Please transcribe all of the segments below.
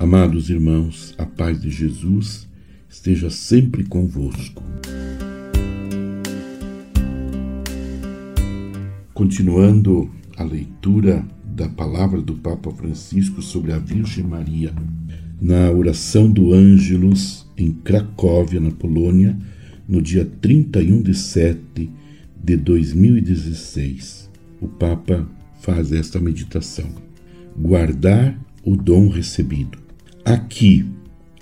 Amados irmãos, a paz de Jesus esteja sempre convosco. Continuando a leitura da palavra do Papa Francisco sobre a Virgem Maria, na oração do Ângelus em Cracóvia, na Polônia, no dia 31 de setembro de 2016. O Papa faz esta meditação. Guardar o dom recebido. Aqui,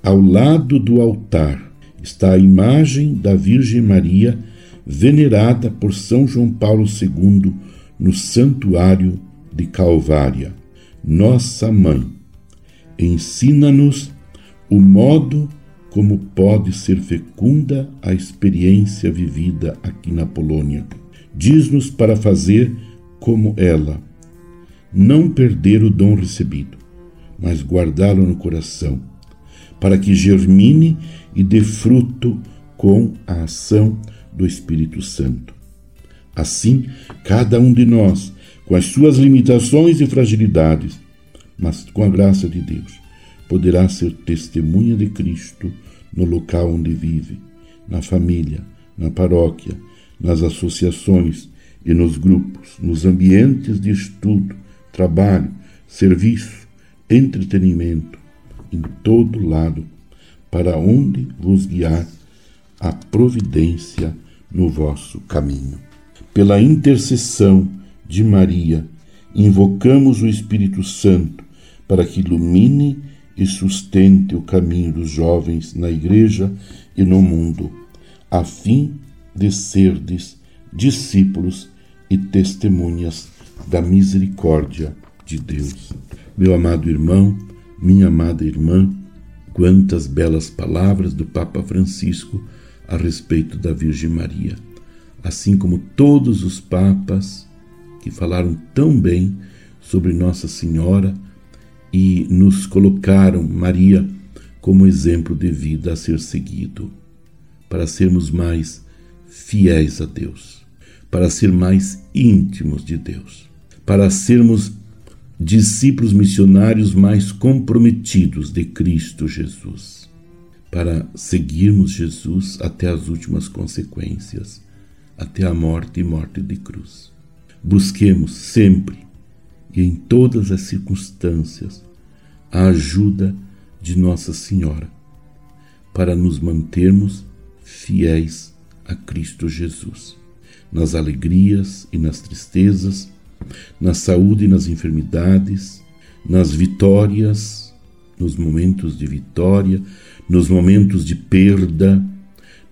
ao lado do altar, está a imagem da Virgem Maria, venerada por São João Paulo II no Santuário de Calvária. Nossa Mãe, ensina-nos o modo como pode ser fecunda a experiência vivida aqui na Polônia. Diz-nos para fazer como ela, não perder o dom recebido mas guardá-lo no coração, para que germine e dê fruto com a ação do Espírito Santo. Assim, cada um de nós, com as suas limitações e fragilidades, mas com a graça de Deus, poderá ser testemunha de Cristo no local onde vive, na família, na paróquia, nas associações e nos grupos, nos ambientes de estudo, trabalho, serviço, entretenimento, em todo lado, para onde vos guiar a providência no vosso caminho. Pela intercessão de Maria, invocamos o Espírito Santo para que ilumine e sustente o caminho dos jovens na Igreja e no mundo, a fim de serdes discípulos e testemunhas da misericórdia de Deus. Meu amado irmão, minha amada irmã, quantas belas palavras do Papa Francisco a respeito da Virgem Maria, assim como todos os papas que falaram tão bem sobre Nossa Senhora e nos colocaram Maria como exemplo de vida a ser seguido, para sermos mais fiéis a Deus, para ser mais íntimos de Deus, para sermos discípulos missionários mais comprometidos de Cristo Jesus, para seguirmos Jesus até as últimas consequências, até a morte e morte de cruz. Busquemos sempre e em todas as circunstâncias a ajuda de Nossa Senhora para nos mantermos fiéis a Cristo Jesus, nas alegrias e nas tristezas na saúde e nas enfermidades, nas vitórias, nos momentos de vitória, nos momentos de perda,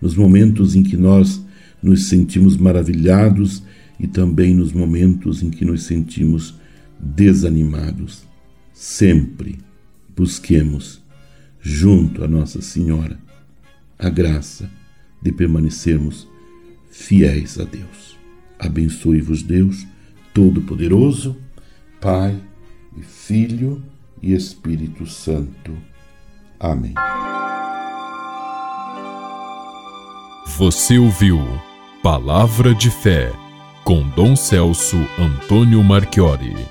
nos momentos em que nós nos sentimos maravilhados e também nos momentos em que nos sentimos desanimados. Sempre busquemos, junto a Nossa Senhora, a graça de permanecermos fiéis a Deus. Abençoe-vos, Deus Todo-Poderoso, Pai e Filho e Espírito Santo. Amém. Você ouviu Palavra de Fé com Dom Celso Antônio Marchiori.